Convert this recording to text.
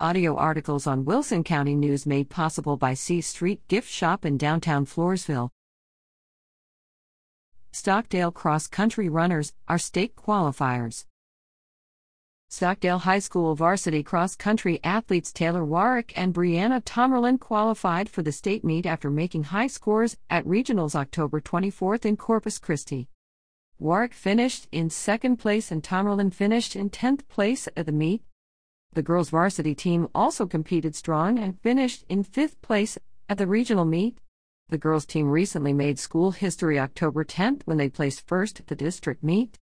Audio articles on Wilson County News made possible by C Street Gift Shop in downtown Floresville. Stockdale cross country runners are state qualifiers. Stockdale High School varsity cross country athletes Taylor Warwick and Brianna Tomerlin qualified for the state meet after making high scores at regionals October 24th in Corpus Christi. Warwick finished in second place and Tomerlin finished in 10th place at the meet, the girls' varsity team also competed strong and finished in fifth place at the regional meet. The girls' team recently made school history October 10th when they placed first at the district meet.